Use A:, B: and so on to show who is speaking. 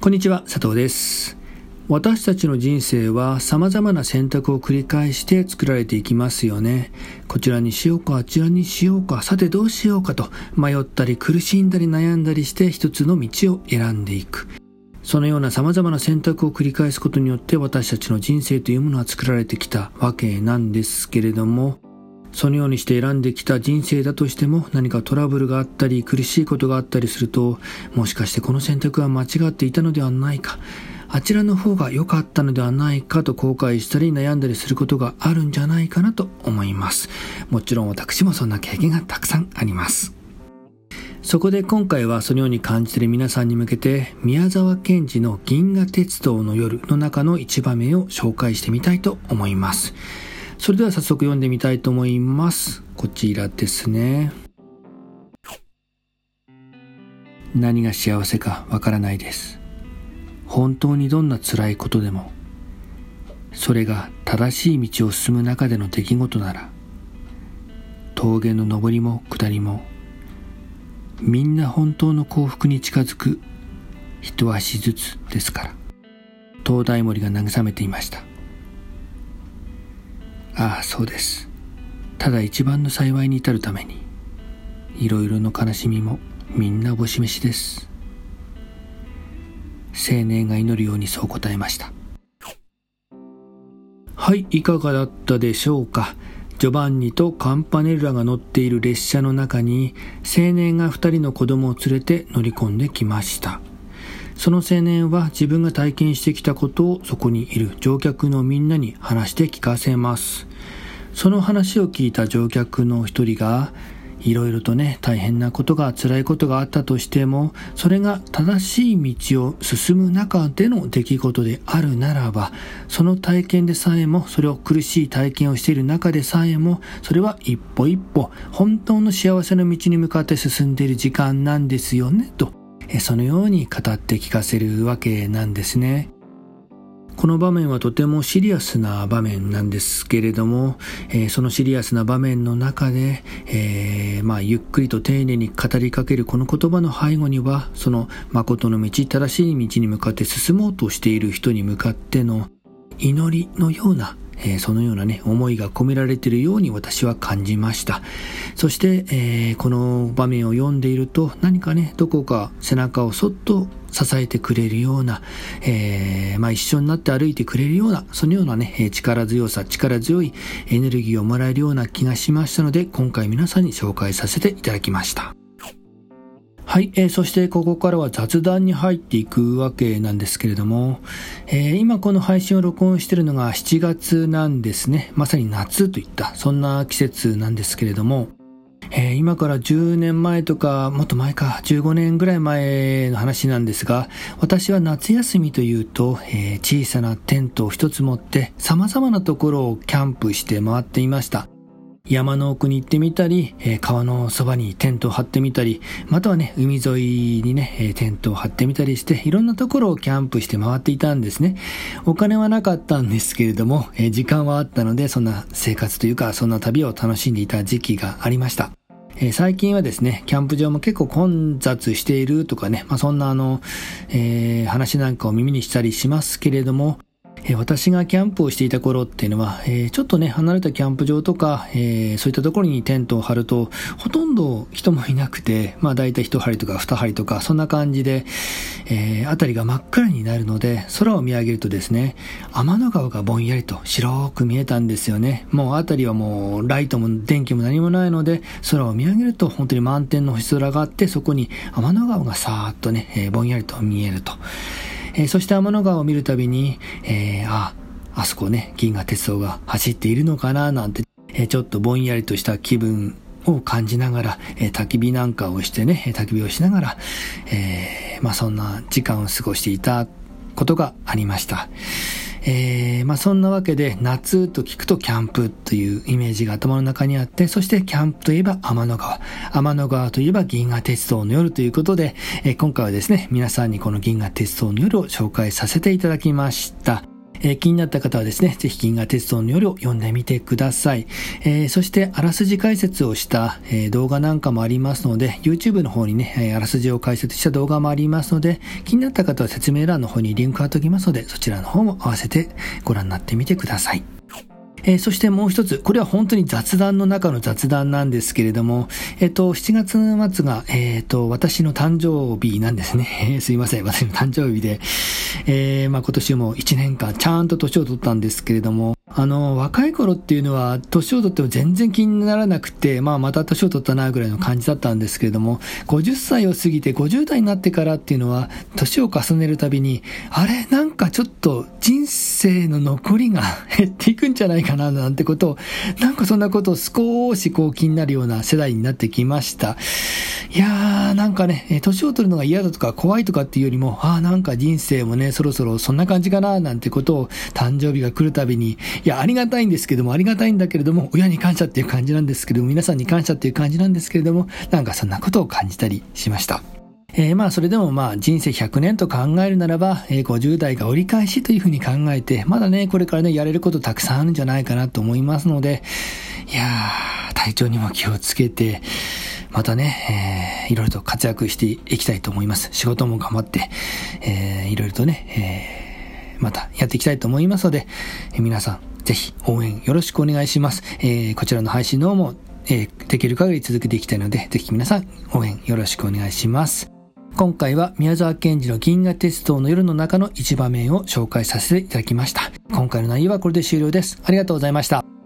A: こんにちは、佐藤です。私たちの人生は様々な選択を繰り返して作られていきますよね。こちらにしようか、あちらにしようか、さてどうしようかと迷ったり苦しんだり悩んだりして一つの道を選んでいく。そのような様々な選択を繰り返すことによって私たちの人生というものは作られてきたわけなんですけれども、そのようにして選んできた人生だとしても何かトラブルがあったり苦しいことがあったりすると、もしかしてこの選択は間違っていたのではないか、あちらの方が良かったのではないかと後悔したり悩んだりすることがあるんじゃないかなと思います。もちろん私もそんな経験がたくさんあります。そこで今回はそのように感じている皆さんに向けて宮沢賢治の銀河鉄道の夜の中の一場面を紹介してみたいと思います。それでは早速読んでみたいと思います。こちらですね。何が幸せかわからないです。本当にどんな辛いことでも、それが正しい道を進む中での出来事なら、峠の上りも下りもみんな本当の幸福に近づく一足ずつですから東大森が慰めていましたああそうです。ただ一番の幸いに至るためにいろいろの悲しみもみんなお示しです。青年が祈るようにそう答えました。はいいかがだったでしょうか。ジョバンニとカンパネルラが乗っている列車の中に青年が二人の子供を連れて乗り込んできました。その青年は自分が体験してきたことをそこにいる乗客のみんなに話して聞かせます。その話を聞いた乗客の一人がいろいろとね、大変なことが、辛いことがあったとしても、それが正しい道を進む中での出来事であるならば、その体験でさえも、それを苦しい体験をしている中でさえも、それは一歩一歩、本当の幸せの道に向かって進んでいる時間なんですよね、と、そのように語って聞かせるわけなんですね。この場面はとてもシリアスな場面なんですけれども、えー、そのシリアスな場面の中で、えー、まあ、ゆっくりと丁寧に語りかけるこの言葉の背後には、その誠の道、正しい道に向かって進もうとしている人に向かっての祈りのようなえー、そのようなね、思いが込められているように私は感じました。そして、えー、この場面を読んでいると、何かね、どこか背中をそっと支えてくれるような、えー、まあ、一緒になって歩いてくれるような、そのようなね、力強さ、力強いエネルギーをもらえるような気がしましたので、今回皆さんに紹介させていただきました。はい、えー、そしてここからは雑談に入っていくわけなんですけれども、えー、今この配信を録音しているのが7月なんですね。まさに夏といった、そんな季節なんですけれども、えー、今から10年前とか、もっと前か、15年ぐらい前の話なんですが、私は夏休みというと、え、小さなテントを一つ持って様々なところをキャンプして回っていました。山の奥に行ってみたり、え、川のそばにテントを張ってみたり、またはね、海沿いにね、えテントを張ってみたりして、いろんなところをキャンプして回っていたんですね。お金はなかったんですけれども、え時間はあったので、そんな生活というか、そんな旅を楽しんでいた時期がありました。最近はですね、キャンプ場も結構混雑しているとかね、まあ、そんなあの、えー、話なんかを耳にしたりしますけれども、私がキャンプをしていた頃っていうのは、ちょっとね、離れたキャンプ場とか、そういったところにテントを張ると、ほとんど人もいなくて、まあ大体一針とか二針とか、そんな感じで、えー、辺りが真っ暗になるので、空を見上げるとですね、天の川がぼんやりと白く見えたんですよね。もう辺りはもう、ライトも電気も何もないので、空を見上げると本当に満天の星空があって、そこに天の川がさーっとね、ぼんやりと見えると。えー、そして天の川を見るたびに、えー、あ、あそこね、銀河鉄道が走っているのかななんて、えー、ちょっとぼんやりとした気分を感じながら、え、焚き火なんかをしてね、焚き火をしながら、え、まあそんな時間を過ごしていたことがありました。えー、まあそんなわけで夏と聞くとキャンプというイメージが頭の中にあって、そしてキャンプといえば天の川、天の川といえば銀河鉄道の夜ということで、えー、今回はですね、皆さんにこの銀河鉄道の夜を紹介させていただきました。えー、気になった方はですね、ぜひ銀河鉄道の夜を読んでみてください。えー、そして、あらすじ解説をした、えー、動画なんかもありますので、YouTube の方にね、えあらすじを解説した動画もありますので、気になった方は説明欄の方にリンク貼っておきますので、そちらの方も合わせてご覧になってみてください。えー、そしてもう一つ、これは本当に雑談の中の雑談なんですけれども、えっ、ー、と、7月末が、えっ、ー、と、私の誕生日なんですね。えー、すいません。私の誕生日で、えー、まあ今年も1年間ちゃんと年を取ったんですけれども、あの、若い頃っていうのは、年を取っても全然気にならなくて、まあ、また年を取ったな、ぐらいの感じだったんですけれども、50歳を過ぎて50代になってからっていうのは、年を重ねるたびに、あれ、なんかちょっと人生の残りが 減っていくんじゃないかな、なんてことを、なんかそんなことを少しこう気になるような世代になってきました。いやー、なんかね、年を取るのが嫌だとか怖いとかっていうよりも、ああ、なんか人生もね、そろそろそんな感じかな、なんてことを誕生日が来るたびに、いや、ありがたいんですけども、ありがたいんだけれども、親に感謝っていう感じなんですけども、皆さんに感謝っていう感じなんですけれども、なんかそんなことを感じたりしました。えー、まあそれでもまあ人生100年と考えるならば、えー、50代が折り返しというふうに考えて、まだね、これからね、やれることたくさんあるんじゃないかなと思いますので、いやー、体調にも気をつけて、またね、えー、いろいろと活躍していきたいと思います。仕事も頑張って、えー、いろいろとね、えー、またやっていきたいと思いますので、えー、皆さん、ぜひ応援よろしくお願いします。えー、こちらの配信の方も、えー、できる限り続けていきたいので、ぜひ皆さん応援よろしくお願いします。今回は宮沢賢治の銀河鉄道の夜の中の一場面を紹介させていただきました。今回の内容はこれで終了です。ありがとうございました。